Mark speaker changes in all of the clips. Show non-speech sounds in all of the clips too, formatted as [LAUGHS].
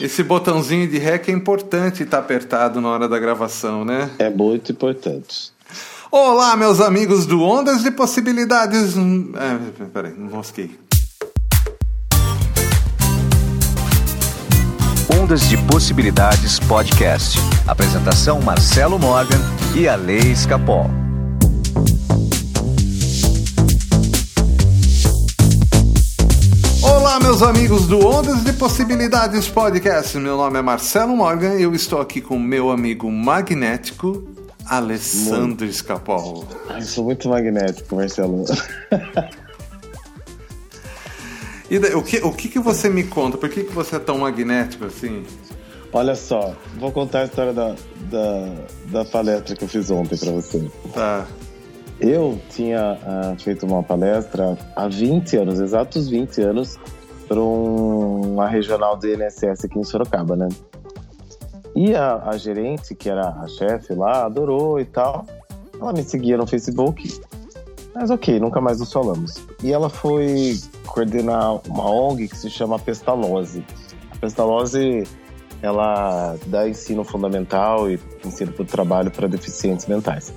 Speaker 1: Esse botãozinho de REC é importante estar apertado na hora da gravação, né?
Speaker 2: É muito importante.
Speaker 1: Olá, meus amigos do Ondas de Possibilidades. É, peraí, não mosquei.
Speaker 3: Ondas de Possibilidades Podcast. Apresentação Marcelo Morgan e a Lei Escapol.
Speaker 1: Meus amigos do Ondas de Possibilidades Podcast. Meu nome é Marcelo Morgan e eu estou aqui com meu amigo magnético, Alessandro Escapol.
Speaker 2: Ai, sou muito magnético, Marcelo.
Speaker 1: E daí, o, que, o que, que você me conta? Por que, que você é tão magnético assim?
Speaker 2: Olha só, vou contar a história da, da, da palestra que eu fiz ontem para você.
Speaker 1: Tá.
Speaker 2: Eu tinha uh, feito uma palestra há 20 anos, exatos 20 anos, para um, uma regional do INSS aqui em Sorocaba, né? E a, a gerente, que era a chefe lá, adorou e tal. Ela me seguia no Facebook, mas ok, nunca mais nos falamos. E ela foi coordenar uma ONG que se chama Pestalozzi. A Pestalozzi, ela dá ensino fundamental e ensino para o trabalho para deficientes mentais.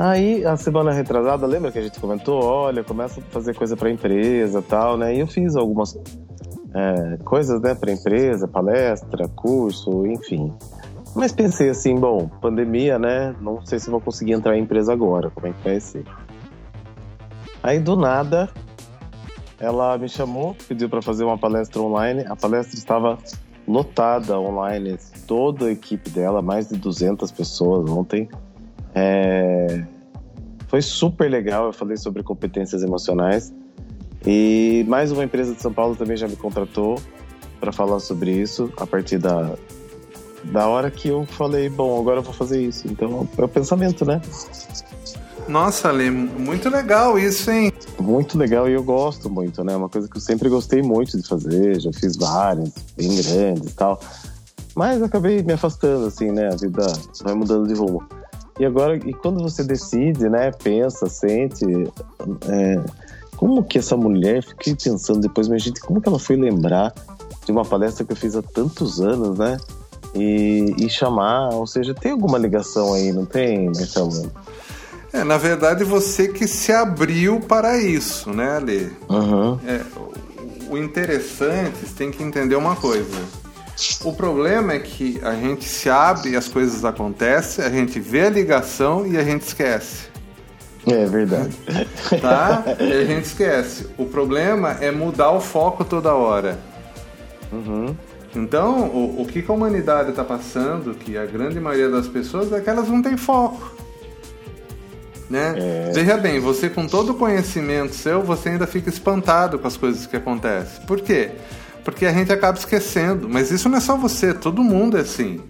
Speaker 2: Aí, a semana retrasada, lembra que a gente comentou? Olha, começa a fazer coisa para empresa tal, né? E eu fiz algumas é, coisas, né, para empresa, palestra, curso, enfim. Mas pensei assim, bom, pandemia, né? Não sei se vou conseguir entrar em empresa agora, como é que vai ser? Aí, do nada, ela me chamou, pediu para fazer uma palestra online. A palestra estava lotada online, toda a equipe dela, mais de 200 pessoas ontem. É... Foi super legal, eu falei sobre competências emocionais. E mais uma empresa de São Paulo também já me contratou para falar sobre isso a partir da, da hora que eu falei, bom, agora eu vou fazer isso. Então é o pensamento, né?
Speaker 1: Nossa, Ale, muito legal isso, hein?
Speaker 2: Muito legal e eu gosto muito, né? Uma coisa que eu sempre gostei muito de fazer, já fiz várias, bem grandes e tal. Mas acabei me afastando, assim, né? A vida vai mudando de rumo. E agora, e quando você decide, né, pensa, sente, é, como que essa mulher, fiquei pensando depois, mas gente, como que ela foi lembrar de uma palestra que eu fiz há tantos anos, né? E, e chamar, ou seja, tem alguma ligação aí, não tem, Marcelo?
Speaker 1: É, na verdade, você que se abriu para isso, né, Ale?
Speaker 2: Uhum.
Speaker 1: É, o interessante, você tem que entender uma coisa o problema é que a gente se abre, as coisas acontecem, a gente vê a ligação e a gente esquece.
Speaker 2: É verdade. [LAUGHS]
Speaker 1: Tá? E a gente esquece. O problema é mudar o foco toda hora.
Speaker 2: Uhum.
Speaker 1: Então, o, o que a humanidade está passando, que a grande maioria das pessoas, é que elas não têm foco. Né? É... Veja bem, você com todo o conhecimento seu, você ainda fica espantado com as coisas que acontecem. Por quê? Porque a gente acaba esquecendo. Mas isso não é só você, todo mundo é assim.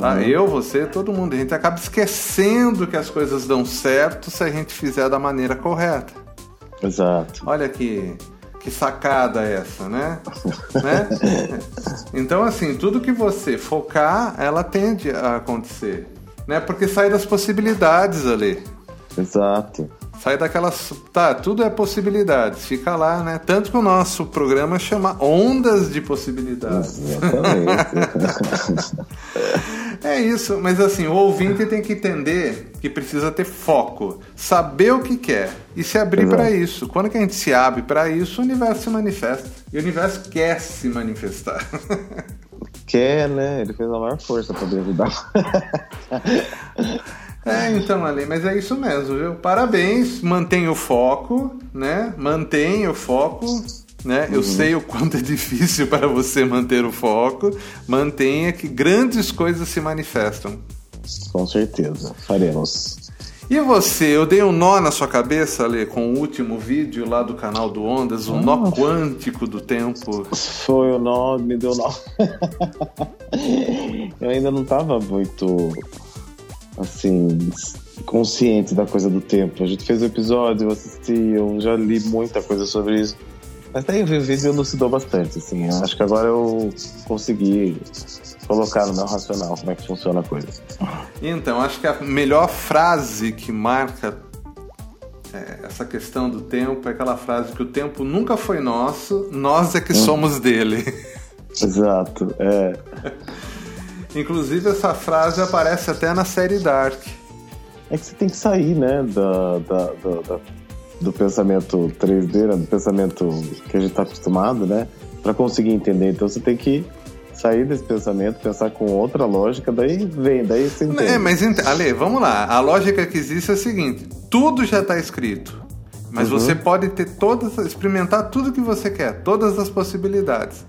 Speaker 1: Tá? Uhum. Eu, você, todo mundo. A gente acaba esquecendo que as coisas dão certo se a gente fizer da maneira correta.
Speaker 2: Exato.
Speaker 1: Olha que, que sacada essa, né? [LAUGHS] né? Então, assim, tudo que você focar, ela tende a acontecer. Né? Porque sai das possibilidades ali.
Speaker 2: Exato.
Speaker 1: Sai daquelas. Tá, tudo é possibilidades, fica lá, né? Tanto que o nosso programa chama Ondas de Possibilidades. [LAUGHS] é isso, mas assim, o ouvinte tem que entender que precisa ter foco, saber o que quer e se abrir para isso. Quando que a gente se abre para isso, o universo se manifesta. E o universo quer se manifestar. [LAUGHS]
Speaker 2: quer, né? Ele fez a maior força para me ajudar. [LAUGHS]
Speaker 1: É, então, Ale, mas é isso mesmo, viu? Parabéns, mantenha o foco, né? Mantenha o foco, né? Uhum. Eu sei o quanto é [LAUGHS] difícil para você manter o foco. Mantenha que grandes coisas se manifestam.
Speaker 2: Com certeza, faremos.
Speaker 1: E você, eu dei um nó na sua cabeça, Ale, com o último vídeo lá do canal do Ondas, o ah, nó quântico do tempo.
Speaker 2: Foi o nó, me deu nó. [LAUGHS] eu ainda não estava muito assim, consciente da coisa do tempo. A gente fez o episódio, eu assisti, eu já li muita coisa sobre isso. Mas daí o vídeo elucidou bastante, assim. Eu acho que agora eu consegui colocar no meu racional como é que funciona a coisa.
Speaker 1: Então, acho que a melhor frase que marca é, essa questão do tempo é aquela frase que o tempo nunca foi nosso, nós é que hum. somos dele.
Speaker 2: Exato, é. [LAUGHS]
Speaker 1: Inclusive essa frase aparece até na série Dark.
Speaker 2: É que você tem que sair, né, da, da, da, da do pensamento 3D, né, do pensamento que a gente está acostumado, né, para conseguir entender. Então você tem que sair desse pensamento, pensar com outra lógica, daí vem, daí você entende.
Speaker 1: É, mas Ale, vamos lá. A lógica que existe é a seguinte: tudo já está escrito. Mas uhum. você pode ter todas, experimentar tudo que você quer, todas as possibilidades.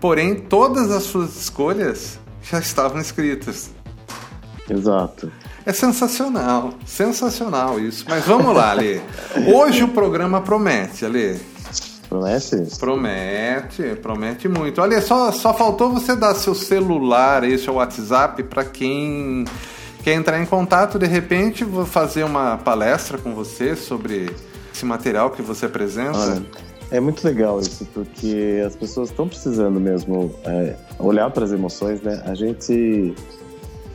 Speaker 1: Porém, todas as suas escolhas já estavam escritas.
Speaker 2: Exato.
Speaker 1: É sensacional, sensacional isso. Mas vamos lá, Ale. Hoje o programa promete, Ale.
Speaker 2: Promete?
Speaker 1: Promete, promete muito. Olha, só, só faltou você dar seu celular aí, seu WhatsApp para quem quer entrar em contato. De repente, vou fazer uma palestra com você sobre esse material que você apresenta. Olha,
Speaker 2: é muito legal isso, porque as pessoas estão precisando mesmo é, olhar para as emoções, né? A gente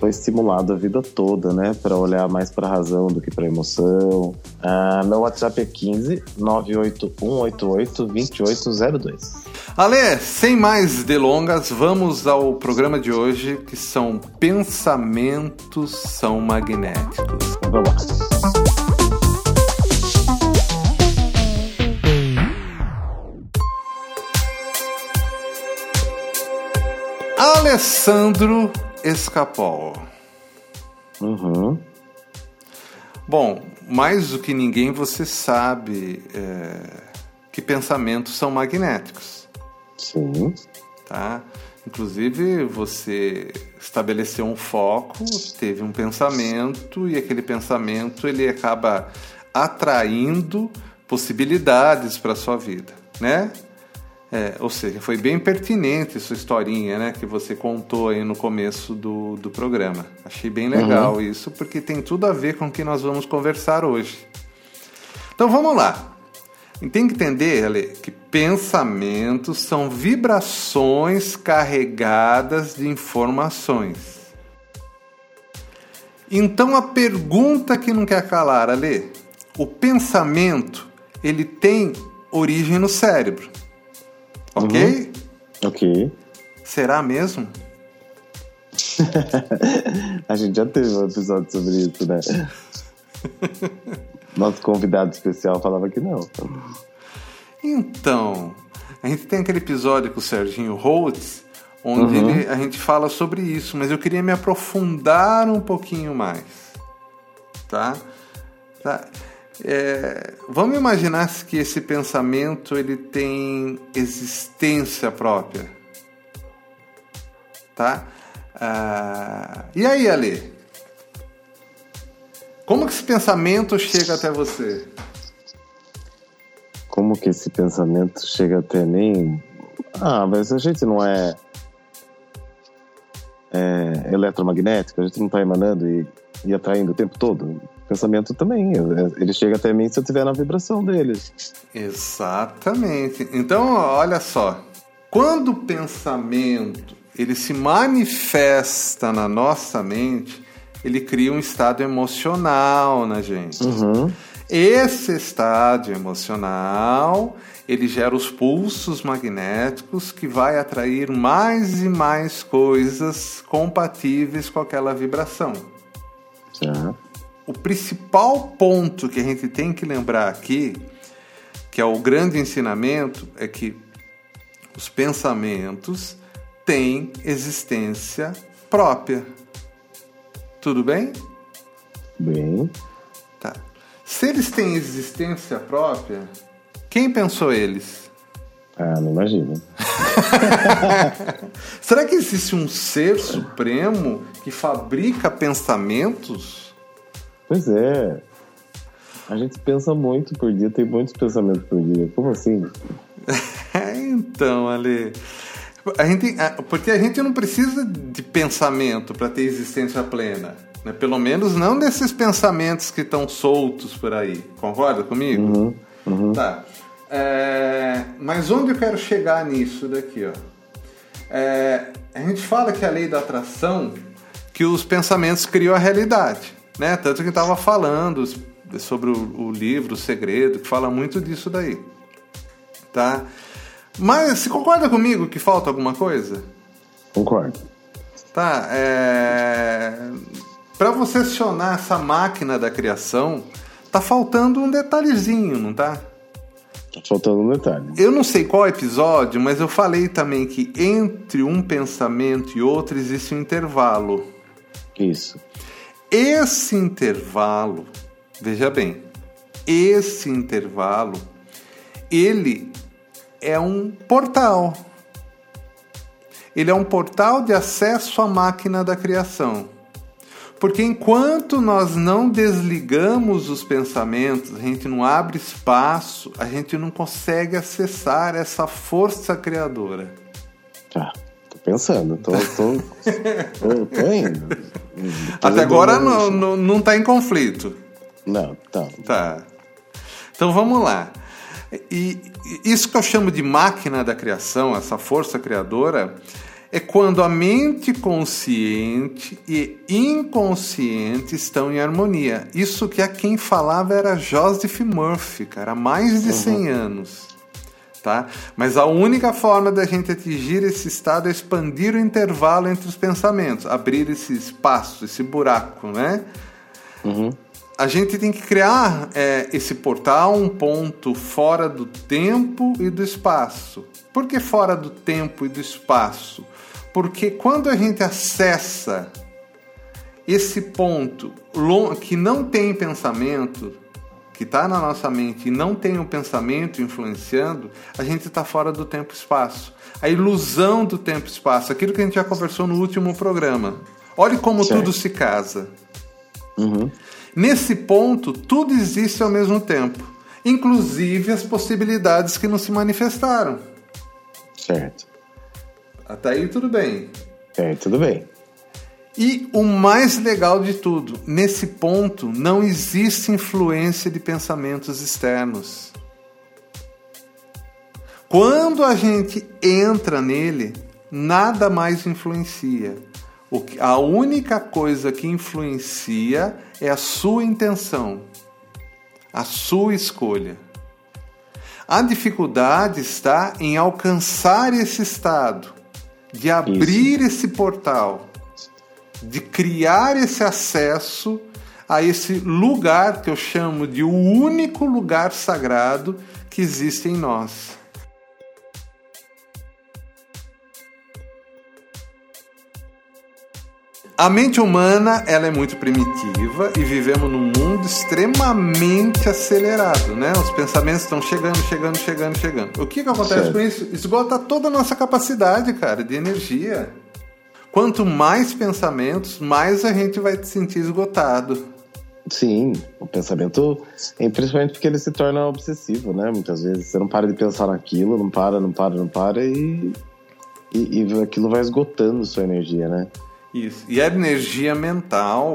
Speaker 2: foi estimulado a vida toda, né, para olhar mais para a razão do que para a emoção. Ah, meu WhatsApp é 15 98188 2802.
Speaker 1: Ale, sem mais delongas, vamos ao programa de hoje que são pensamentos são magnéticos.
Speaker 2: Vamos lá.
Speaker 1: Alessandro Escapol.
Speaker 2: Uhum.
Speaker 1: Bom, mais do que ninguém você sabe é, que pensamentos são magnéticos.
Speaker 2: Sim.
Speaker 1: Tá? Inclusive, você estabeleceu um foco, teve um pensamento e aquele pensamento ele acaba atraindo possibilidades para sua vida, né? É, ou seja, foi bem pertinente sua historinha, né, que você contou aí no começo do, do programa. Achei bem legal uhum. isso, porque tem tudo a ver com o que nós vamos conversar hoje. Então vamos lá. Tem que entender, Ale, que pensamentos são vibrações carregadas de informações. Então a pergunta que não quer calar, Ale, o pensamento ele tem origem no cérebro. Ok? Uhum.
Speaker 2: Ok.
Speaker 1: Será mesmo? [LAUGHS]
Speaker 2: a gente já teve um episódio sobre isso, né? [LAUGHS] Nosso convidado especial falava que não.
Speaker 1: Então, a gente tem aquele episódio com o Serginho Holtz, onde uhum. ele, a gente fala sobre isso, mas eu queria me aprofundar um pouquinho mais. Tá? tá? É, vamos imaginar que esse pensamento ele tem existência própria, tá? Ah, e aí, Ale? Como que esse pensamento chega até você?
Speaker 2: Como que esse pensamento chega até mim? Ah, mas a gente não é, é eletromagnético, a gente não está emanando e, e atraindo o tempo todo pensamento também. Ele chega até mim se eu estiver na vibração dele.
Speaker 1: Exatamente. Então, olha só. Quando o pensamento ele se manifesta na nossa mente, ele cria um estado emocional na gente.
Speaker 2: Uhum.
Speaker 1: Esse estado emocional ele gera os pulsos magnéticos que vai atrair mais e mais coisas compatíveis com aquela vibração.
Speaker 2: Certo
Speaker 1: o principal ponto que a gente tem que lembrar aqui, que é o grande ensinamento, é que os pensamentos têm existência própria. Tudo bem?
Speaker 2: Bem.
Speaker 1: Tá. Se eles têm existência própria, quem pensou eles?
Speaker 2: Ah, não imagino. [LAUGHS]
Speaker 1: Será que existe um ser supremo que fabrica pensamentos?
Speaker 2: Pois é. A gente pensa muito por dia, tem muitos pensamentos por dia. Como assim? [LAUGHS]
Speaker 1: então, Ale. A gente, porque a gente não precisa de pensamento para ter existência plena. Né? Pelo menos não desses pensamentos que estão soltos por aí. Concorda comigo?
Speaker 2: Uhum, uhum.
Speaker 1: Tá. É, mas onde eu quero chegar nisso daqui? Ó? É, a gente fala que a lei da atração, que os pensamentos criam a realidade né? Tanto que estava falando sobre o, o, livro O Segredo, que fala muito disso daí, tá? Mas você concorda comigo que falta alguma coisa?
Speaker 2: Concordo.
Speaker 1: Tá, é... Para você acionar essa máquina da criação, tá faltando um detalhezinho, não tá?
Speaker 2: Tá faltando um detalhe.
Speaker 1: Eu não sei qual episódio, mas eu falei também que entre um pensamento e outro existe um intervalo.
Speaker 2: Isso.
Speaker 1: Esse intervalo, veja bem, esse intervalo, ele é um portal. Ele é um portal de acesso à máquina da criação. Porque enquanto nós não desligamos os pensamentos, a gente não abre espaço, a gente não consegue acessar essa força criadora.
Speaker 2: Tá, tô pensando, tô, tô, tô, tô indo. [LAUGHS]
Speaker 1: Até agora não, não, não tá em conflito.
Speaker 2: Não, tá.
Speaker 1: Tá. Então vamos lá. E isso que eu chamo de máquina da criação, essa força criadora, é quando a mente consciente e inconsciente estão em harmonia. Isso que a quem falava era Joseph Murphy, cara, há mais de 100 uhum. anos. Tá? Mas a única forma da gente atingir esse estado é expandir o intervalo entre os pensamentos, abrir esse espaço, esse buraco, né? Uhum. A gente tem que criar é, esse portal, um ponto fora do tempo e do espaço. Por que fora do tempo e do espaço? Porque quando a gente acessa esse ponto que não tem pensamento, que está na nossa mente e não tem o pensamento influenciando, a gente está fora do tempo e espaço. A ilusão do tempo e espaço, aquilo que a gente já conversou no último programa. Olhe como certo. tudo se casa. Uhum. Nesse ponto, tudo existe ao mesmo tempo, inclusive as possibilidades que não se manifestaram.
Speaker 2: Certo.
Speaker 1: Até aí tudo bem.
Speaker 2: É, tudo bem.
Speaker 1: E o mais legal de tudo, nesse ponto não existe influência de pensamentos externos. Quando a gente entra nele, nada mais influencia. a única coisa que influencia é a sua intenção, a sua escolha. A dificuldade está em alcançar esse estado de abrir Isso. esse portal, de criar esse acesso a esse lugar que eu chamo de o único lugar sagrado que existe em nós. A mente humana ela é muito primitiva e vivemos num mundo extremamente acelerado, né? Os pensamentos estão chegando, chegando, chegando, chegando. O que, que acontece certo. com isso? Esgota toda a nossa capacidade, cara, de energia. Quanto mais pensamentos, mais a gente vai se sentir esgotado.
Speaker 2: Sim, o pensamento é impressionante porque ele se torna obsessivo, né? Muitas vezes você não para de pensar naquilo, não para, não para, não para e, e, e aquilo vai esgotando sua energia, né?
Speaker 1: Isso. E a energia mental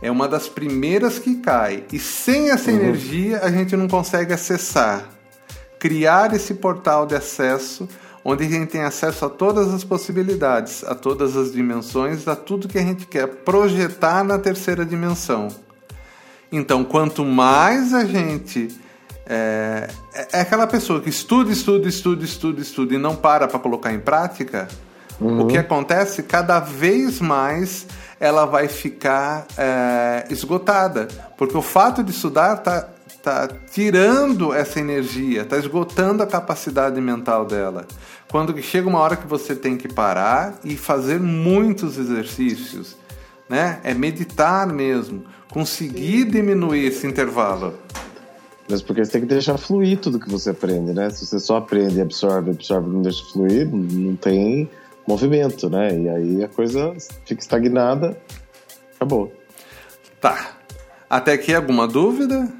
Speaker 1: é uma das primeiras que cai. E sem essa uhum. energia a gente não consegue acessar. Criar esse portal de acesso onde a gente tem acesso a todas as possibilidades, a todas as dimensões, a tudo que a gente quer projetar na terceira dimensão. Então, quanto mais a gente. É, é aquela pessoa que estuda, estuda, estuda, estuda, estuda e não para para colocar em prática Uhum. O que acontece? Cada vez mais ela vai ficar é, esgotada, porque o fato de estudar está tá tirando essa energia, está esgotando a capacidade mental dela. Quando chega uma hora que você tem que parar e fazer muitos exercícios, né? É meditar mesmo, conseguir diminuir esse intervalo.
Speaker 2: Mas porque você tem que deixar fluir tudo que você aprende, né? Se você só aprende e absorve, absorve, não deixa fluir, não tem movimento, né? E aí a coisa fica estagnada, acabou.
Speaker 1: Tá. Até aqui alguma dúvida?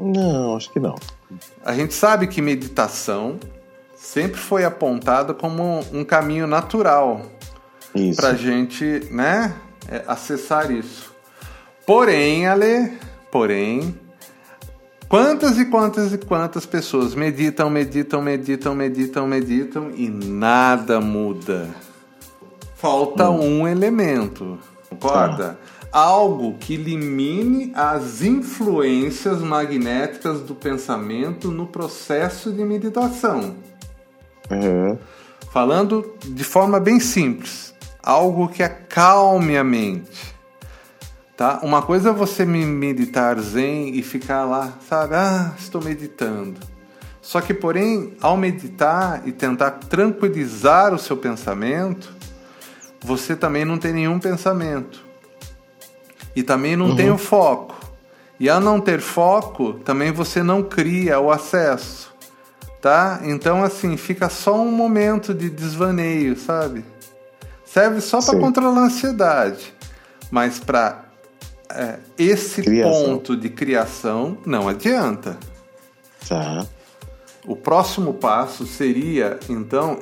Speaker 2: Não, acho que não.
Speaker 1: A gente sabe que meditação sempre foi apontada como um caminho natural para a gente, né, é, acessar isso. Porém, Ale, porém, Quantas e quantas e quantas pessoas meditam, meditam, meditam, meditam, meditam e nada muda. Falta hum. um elemento, concorda? Ah. Algo que elimine as influências magnéticas do pensamento no processo de meditação.
Speaker 2: Uhum.
Speaker 1: Falando de forma bem simples, algo que acalme a mente. Tá? Uma coisa é você meditar zen e ficar lá, sabe? Ah, estou meditando. Só que, porém, ao meditar e tentar tranquilizar o seu pensamento, você também não tem nenhum pensamento. E também não uhum. tem o foco. E ao não ter foco, também você não cria o acesso. Tá? Então, assim, fica só um momento de desvaneio, sabe? Serve só para controlar a ansiedade. Mas para é, esse criação. ponto de criação, não adianta.
Speaker 2: Tá.
Speaker 1: O próximo passo seria, então,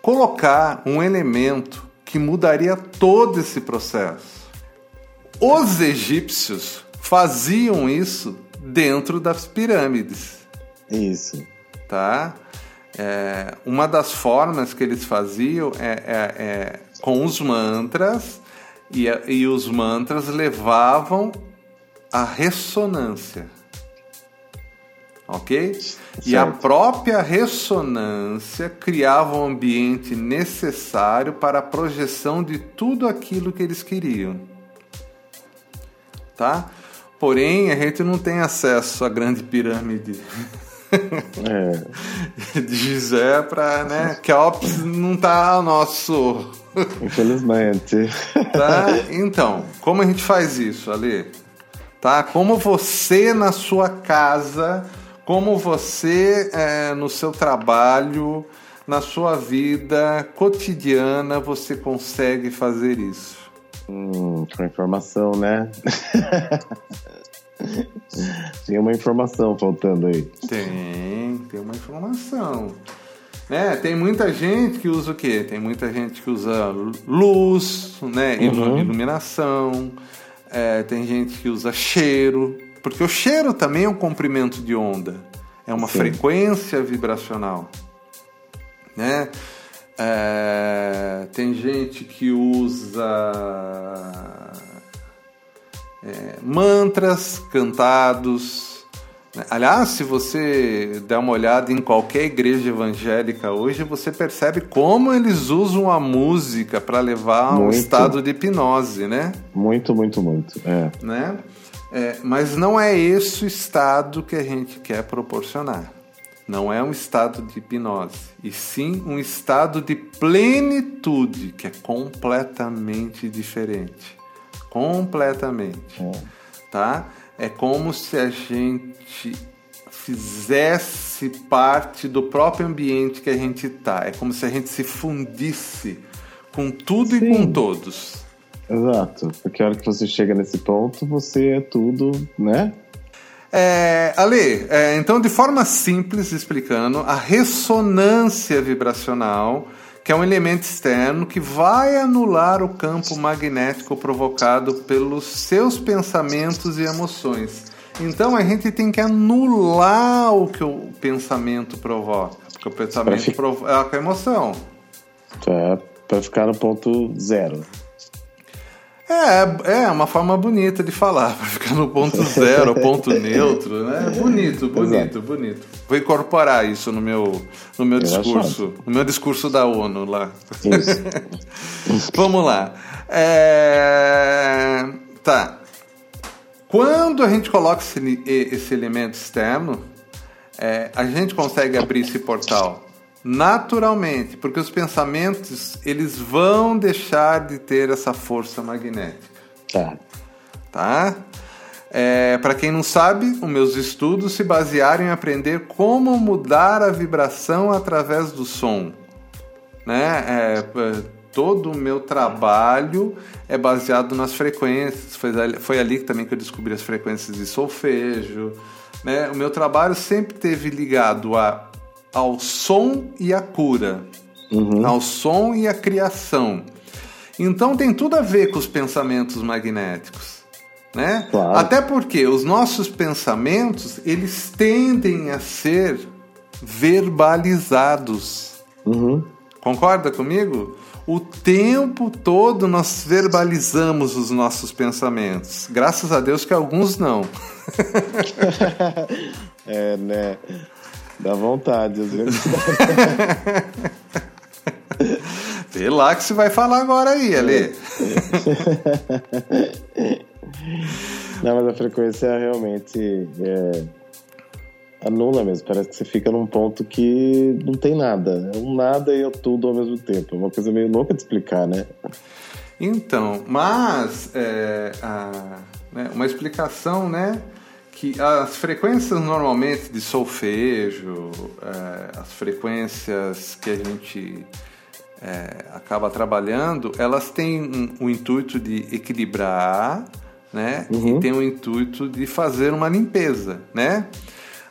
Speaker 1: colocar um elemento que mudaria todo esse processo. Os egípcios faziam isso dentro das pirâmides.
Speaker 2: Isso.
Speaker 1: Tá? É, uma das formas que eles faziam é, é, é com os mantras e, e os mantras levavam a ressonância ok? Certo. E a própria ressonância criava o um ambiente necessário para a projeção de tudo aquilo que eles queriam, tá? Porém, a gente não tem acesso à grande pirâmide é. [LAUGHS] de Gizé para, né? Que a Ops não tá ao nosso.
Speaker 2: Infelizmente.
Speaker 1: Tá? Então, como a gente faz isso, Ale? Tá? Como você na sua casa como você, é, no seu trabalho, na sua vida cotidiana, você consegue fazer isso?
Speaker 2: Hum, com informação, né? [LAUGHS] tem uma informação faltando aí.
Speaker 1: Tem, tem uma informação. Né? Tem muita gente que usa o quê? Tem muita gente que usa luz, né? Uhum. iluminação. É, tem gente que usa cheiro. Porque o cheiro também é um comprimento de onda, é uma Sim. frequência vibracional. Né? É, tem gente que usa é, mantras cantados. Né? Aliás, se você der uma olhada em qualquer igreja evangélica hoje, você percebe como eles usam a música para levar a um estado de hipnose, né?
Speaker 2: Muito, muito, muito. É.
Speaker 1: Né? É, mas não é esse o estado que a gente quer proporcionar. Não é um estado de hipnose, e sim um estado de plenitude, que é completamente diferente. Completamente. É. Tá? É como se a gente fizesse parte do próprio ambiente que a gente está. É como se a gente se fundisse com tudo sim. e com todos.
Speaker 2: Exato, porque a hora que você chega nesse ponto, você é tudo, né?
Speaker 1: É, Ale, é, então de forma simples explicando, a ressonância vibracional, que é um elemento externo que vai anular o campo magnético provocado pelos seus pensamentos e emoções. Então a gente tem que anular o que o pensamento provoca, porque o pensamento provoca a emoção.
Speaker 2: É, para ficar no ponto zero.
Speaker 1: É, é uma forma bonita de falar, [LAUGHS] para ficar no ponto zero, ponto neutro, né? [LAUGHS] Bonito, bonito, Exato. bonito. Vou incorporar isso no meu, no meu discurso, no meu discurso da ONU lá. [LAUGHS] Vamos lá. É... Tá. Quando a gente coloca esse, esse elemento externo, é, a gente consegue abrir esse portal naturalmente, porque os pensamentos eles vão deixar de ter essa força magnética.
Speaker 2: Tá.
Speaker 1: Tá? É, Para quem não sabe, os meus estudos se basearam em aprender como mudar a vibração através do som. Né? É, todo o meu trabalho é baseado nas frequências. Foi, foi ali também que eu descobri as frequências de solfejo. Né? O meu trabalho sempre teve ligado a ao som e à cura, uhum. ao som e à criação. Então tem tudo a ver com os pensamentos magnéticos. Né? Claro. Até porque os nossos pensamentos eles tendem a ser verbalizados.
Speaker 2: Uhum.
Speaker 1: Concorda comigo? O tempo todo nós verbalizamos os nossos pensamentos. Graças a Deus que alguns não. [LAUGHS]
Speaker 2: é, né? Dá vontade, às vezes. [LAUGHS]
Speaker 1: Vê lá que você vai falar agora aí, Ale. [LAUGHS]
Speaker 2: Não, mas a frequência realmente é, anula mesmo. Parece que você fica num ponto que não tem nada. É um nada e é tudo ao mesmo tempo. É uma coisa meio louca de explicar, né?
Speaker 1: Então, mas é, a, né, uma explicação, né? Que as frequências normalmente de solfejo, é, as frequências que a gente é, acaba trabalhando, elas têm o intuito de equilibrar, né? Uhum. E tem o intuito de fazer uma limpeza, né?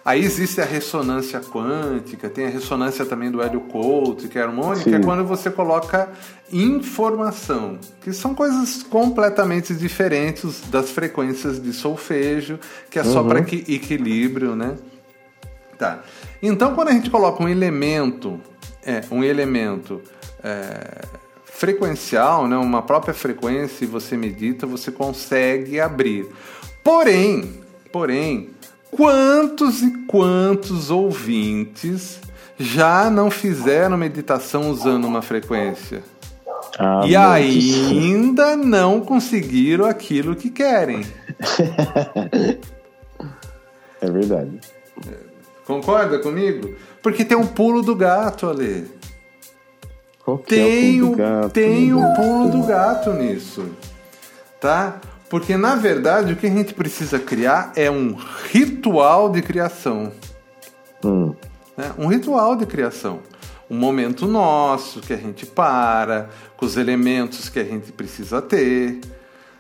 Speaker 1: Aí existe a ressonância quântica, tem a ressonância também do hélio Couto, que é harmônica, Sim. é quando você coloca informação, que são coisas completamente diferentes das frequências de solfejo, que é só uhum. para equilíbrio, né? Tá. Então, quando a gente coloca um elemento, é, um elemento é, frequencial, né, uma própria frequência, e você medita, você consegue abrir. Porém, porém, quantos e quantos ouvintes já não fizeram meditação usando uma frequência? Ah, e ainda não conseguiram aquilo que querem. [LAUGHS]
Speaker 2: é verdade.
Speaker 1: Concorda comigo? Porque tem um pulo do gato ali.
Speaker 2: Qual que tem é o pulo do gato?
Speaker 1: Tem o pulo do gato nisso. Tá? Porque na verdade o que a gente precisa criar é um ritual de criação. Hum. Né? Um ritual de criação. Um momento nosso que a gente para, com os elementos que a gente precisa ter,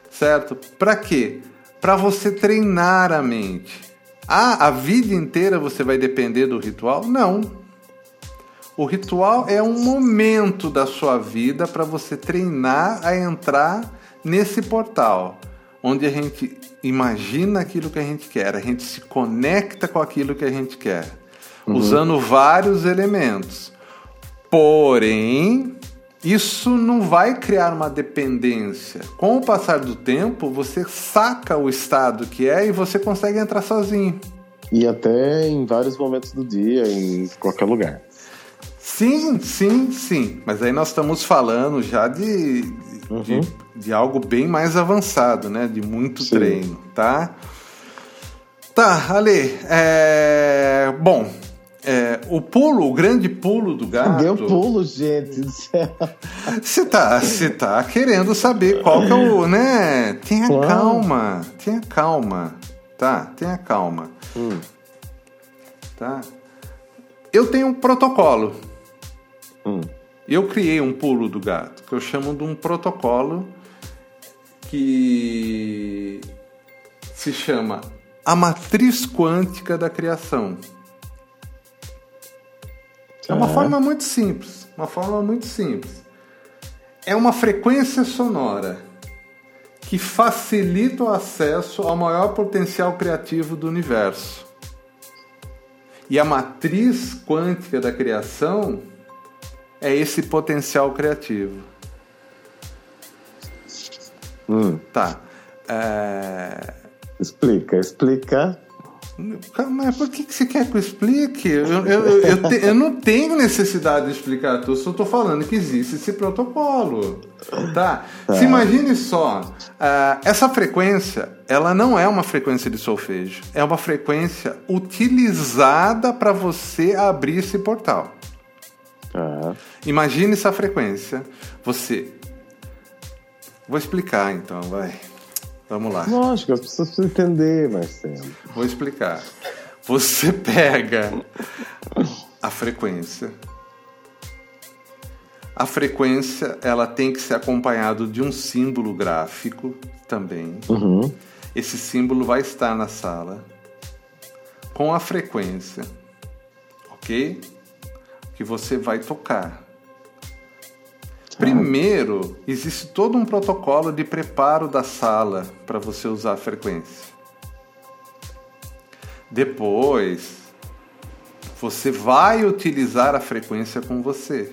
Speaker 1: certo? Para quê? Para você treinar a mente. Ah, a vida inteira você vai depender do ritual? Não. O ritual é um momento da sua vida para você treinar a entrar nesse portal, onde a gente imagina aquilo que a gente quer, a gente se conecta com aquilo que a gente quer, uhum. usando vários elementos. Porém, isso não vai criar uma dependência. Com o passar do tempo, você saca o estado que é e você consegue entrar sozinho.
Speaker 2: E até em vários momentos do dia, em qualquer lugar.
Speaker 1: Sim, sim, sim. Mas aí nós estamos falando já de, uhum. de, de, algo bem mais avançado, né? De muito sim. treino, tá? Tá, Ale. É... Bom, é, o pulo, o grande pulo do gato.
Speaker 2: Deu pulo, gente.
Speaker 1: Você tá, você tá querendo saber qual que é o, né? Tenha claro. calma, tenha calma, tá? Tenha calma. Hum. Tá? Eu tenho um protocolo Hum. Eu criei um pulo do gato, que eu chamo de um protocolo que se chama a matriz quântica da criação. É uma forma muito simples, uma forma muito simples. É uma frequência sonora que facilita o acesso ao maior potencial criativo do universo. E a matriz quântica da criação é esse potencial criativo.
Speaker 2: Hum.
Speaker 1: Tá. É...
Speaker 2: Explica, explica.
Speaker 1: Mas por que, que você quer que eu explique? Eu, eu, eu, te, eu não tenho necessidade de explicar tudo, só estou falando que existe esse protocolo. Tá? tá. Se imagine só, uh, essa frequência, ela não é uma frequência de solfejo, é uma frequência utilizada para você abrir esse portal.
Speaker 2: Uhum.
Speaker 1: Imagine essa frequência. Você. Vou explicar então, vai. Vamos lá.
Speaker 2: Lógico, as pessoas precisam entender, Marcelo.
Speaker 1: Vou explicar. Você [LAUGHS] pega a frequência. A frequência ela tem que ser acompanhado de um símbolo gráfico também.
Speaker 2: Uhum.
Speaker 1: Esse símbolo vai estar na sala com a frequência, ok? Que você vai tocar. Primeiro, existe todo um protocolo de preparo da sala para você usar a frequência. Depois, você vai utilizar a frequência com você,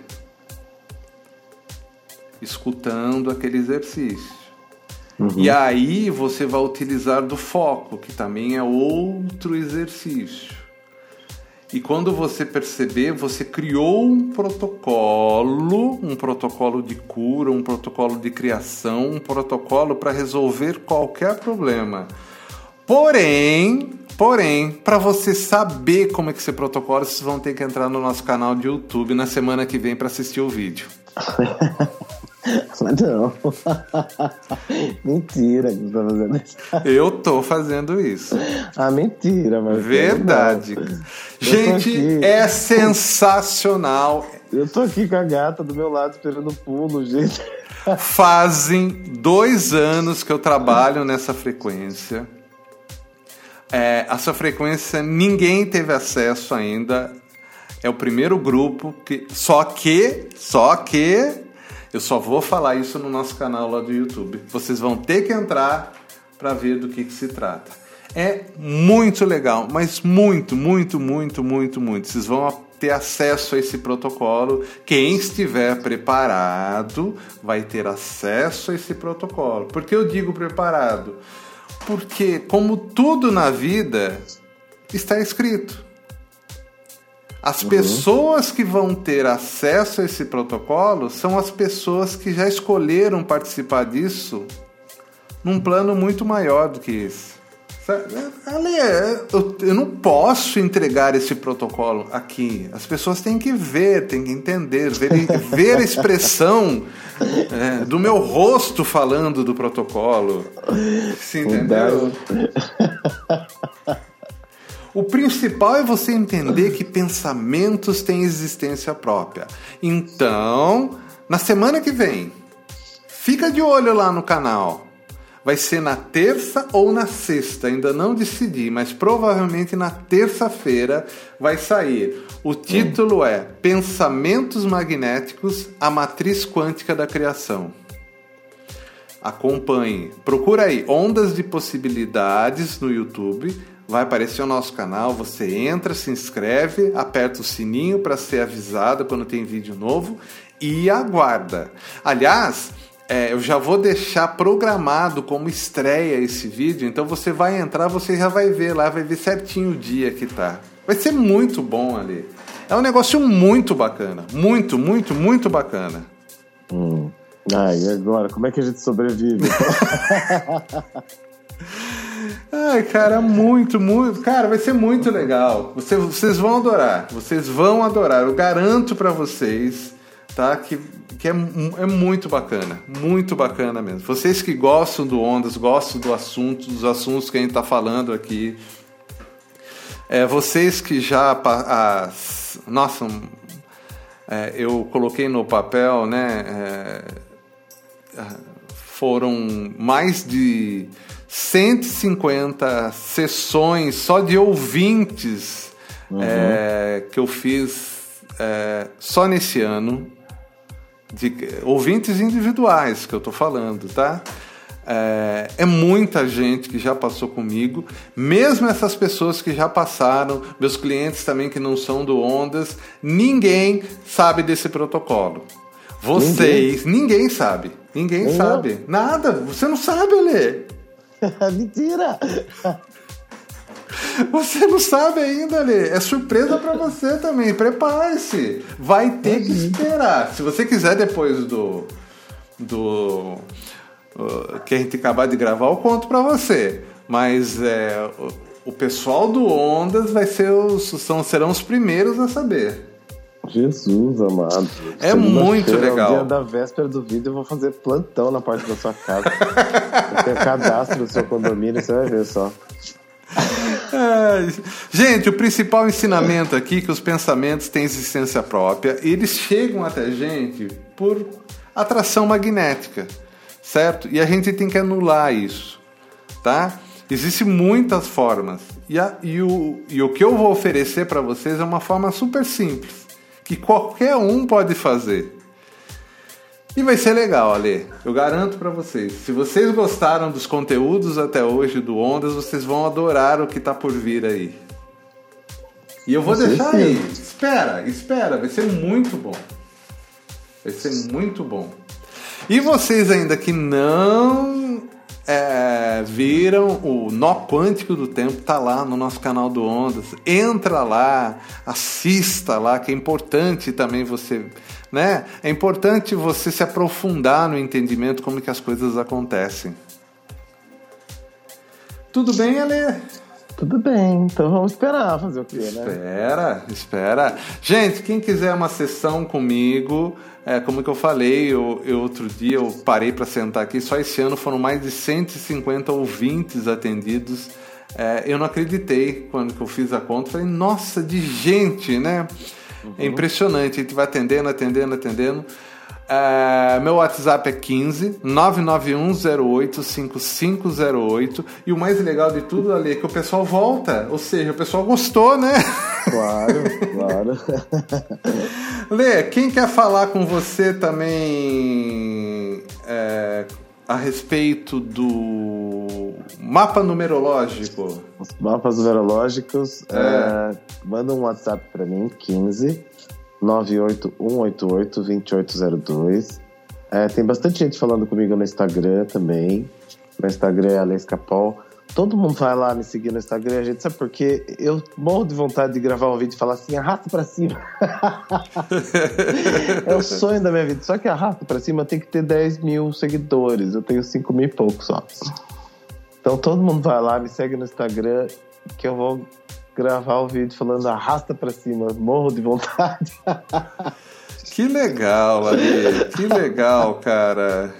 Speaker 1: escutando aquele exercício. Uhum. E aí você vai utilizar do foco, que também é outro exercício. E quando você perceber, você criou um protocolo, um protocolo de cura, um protocolo de criação, um protocolo para resolver qualquer problema. Porém, porém, para você saber como é que esse protocolo, vocês vão ter que entrar no nosso canal de YouTube na semana que vem para assistir o vídeo. [LAUGHS]
Speaker 2: Não. [LAUGHS] mentira que você tá fazendo isso.
Speaker 1: Eu tô fazendo isso.
Speaker 2: Ah, mentira, mas.
Speaker 1: Verdade. Gente, é sensacional.
Speaker 2: Eu tô aqui com a gata do meu lado esperando o pulo, gente.
Speaker 1: Fazem dois anos que eu trabalho nessa frequência. É, essa frequência ninguém teve acesso ainda. É o primeiro grupo que. Só que. Só que eu só vou falar isso no nosso canal lá do YouTube. Vocês vão ter que entrar para ver do que, que se trata. É muito legal, mas muito, muito, muito, muito, muito. Vocês vão ter acesso a esse protocolo. Quem estiver preparado vai ter acesso a esse protocolo. Por que eu digo preparado? Porque, como tudo na vida, está escrito. As uhum. pessoas que vão ter acesso a esse protocolo são as pessoas que já escolheram participar disso num plano muito maior do que esse. Ale, eu, não posso entregar esse protocolo aqui. As pessoas têm que ver, têm que entender, ver, [LAUGHS] ver a expressão é, do meu rosto falando do protocolo. Se entendeu? O principal é você entender que pensamentos têm existência própria. Então, na semana que vem, fica de olho lá no canal. Vai ser na terça ou na sexta, ainda não decidi, mas provavelmente na terça-feira vai sair. O título é Pensamentos Magnéticos, a Matriz Quântica da Criação. Acompanhe. Procura aí Ondas de Possibilidades no YouTube vai aparecer o nosso canal, você entra, se inscreve, aperta o sininho para ser avisado quando tem vídeo novo e aguarda. Aliás, é, eu já vou deixar programado como estreia esse vídeo, então você vai entrar, você já vai ver lá, vai ver certinho o dia que tá. Vai ser muito bom ali. É um negócio muito bacana, muito, muito, muito bacana.
Speaker 2: Hum. Ah, e agora? Como é que a gente sobrevive? [LAUGHS]
Speaker 1: Ai, cara, muito, muito. Cara, vai ser muito legal. Vocês, vocês vão adorar. Vocês vão adorar. Eu garanto para vocês, tá? Que, que é, é muito bacana. Muito bacana mesmo. Vocês que gostam do Ondas, gostam do assunto, dos assuntos que a gente tá falando aqui. É, vocês que já. As, nossa, é, eu coloquei no papel, né? É, foram mais de 150 sessões só de ouvintes uhum. é, que eu fiz é, só nesse ano. De ouvintes individuais que eu tô falando, tá? É, é, muita gente que já passou comigo, mesmo essas pessoas que já passaram, meus clientes também que não são do Ondas, ninguém sabe desse protocolo. Vocês, ninguém, ninguém sabe. Ninguém sabe. Nada. Você não sabe, Alê. [LAUGHS]
Speaker 2: Mentira!
Speaker 1: Você não sabe ainda, Lê. É surpresa para você também. Prepare-se. Vai ter que esperar. Se você quiser depois do do uh, que a gente acabar de gravar, eu conto para você. Mas é, o, o, pessoal do Ondas vai ser os são serão os primeiros a saber.
Speaker 2: Jesus amado.
Speaker 1: É muito legal.
Speaker 2: No dia da véspera do vídeo eu vou fazer plantão na parte da sua casa. [LAUGHS] tenho cadastro do seu condomínio, você vai ver só.
Speaker 1: É, gente, o principal ensinamento aqui é que os pensamentos têm existência própria e eles chegam até a gente por atração magnética, certo? E a gente tem que anular isso, tá? Existem muitas formas e, a, e, o, e o que eu vou oferecer para vocês é uma forma super simples que qualquer um pode fazer. E vai ser legal, Ale. Eu garanto para vocês. Se vocês gostaram dos conteúdos até hoje do Ondas, vocês vão adorar o que tá por vir aí. E eu vou Com deixar certeza. aí. Espera, espera. Vai ser muito bom. Vai ser muito bom. E vocês ainda que não é, viram, o Nó Quântico do Tempo tá lá no nosso canal do Ondas. Entra lá, assista lá, que é importante também você, né? É importante você se aprofundar no entendimento como que as coisas acontecem. Tudo bem, Ale?
Speaker 2: Tudo bem, então vamos esperar fazer o quê,
Speaker 1: né? Espera, espera. Gente, quem quiser uma sessão comigo, é, como que eu falei, eu, eu outro dia eu parei para sentar aqui, só esse ano foram mais de 150 ouvintes atendidos. É, eu não acreditei quando eu fiz a conta, falei, nossa, de gente, né? Uhum. É impressionante, a gente vai atendendo, atendendo, atendendo. É, meu WhatsApp é 15 991085508 e o mais legal de tudo ali é que o pessoal volta, ou seja, o pessoal gostou, né?
Speaker 2: Claro, [LAUGHS] claro.
Speaker 1: Lê, quem quer falar com você também é, a respeito do mapa numerológico?
Speaker 2: Os mapas numerológicos, é. É, manda um WhatsApp para mim, 15 981882802. É, tem bastante gente falando comigo no Instagram também. Meu Instagram é Alex Capol. Todo mundo vai lá me seguir no Instagram, gente sabe porque eu morro de vontade de gravar um vídeo e falar assim, arrasta pra cima. [LAUGHS] é o sonho da minha vida. Só que arrasta pra cima tem que ter 10 mil seguidores. Eu tenho 5 mil e pouco só. Então todo mundo vai lá, me segue no Instagram, que eu vou gravar o vídeo falando arrasta pra cima, morro de vontade. [LAUGHS]
Speaker 1: que legal, Ale, que legal, cara.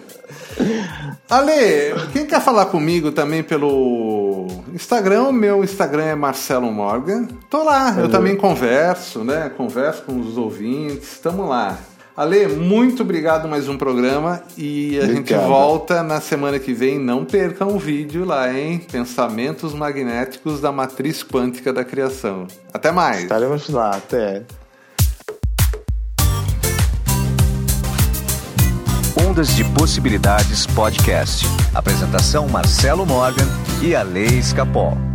Speaker 1: Ale, quem quer falar comigo também pelo Instagram, meu Instagram é Marcelo Morgan. Tô lá, eu também converso, né? Converso com os ouvintes, estamos lá. Ale, muito obrigado mais um programa e a Obrigado. gente volta na semana que vem. Não percam o vídeo lá, hein? Pensamentos magnéticos da matriz quântica da criação. Até mais.
Speaker 2: Estaremos lá, até.
Speaker 3: Ondas de Possibilidades Podcast. Apresentação Marcelo Morgan e Ale Escapol.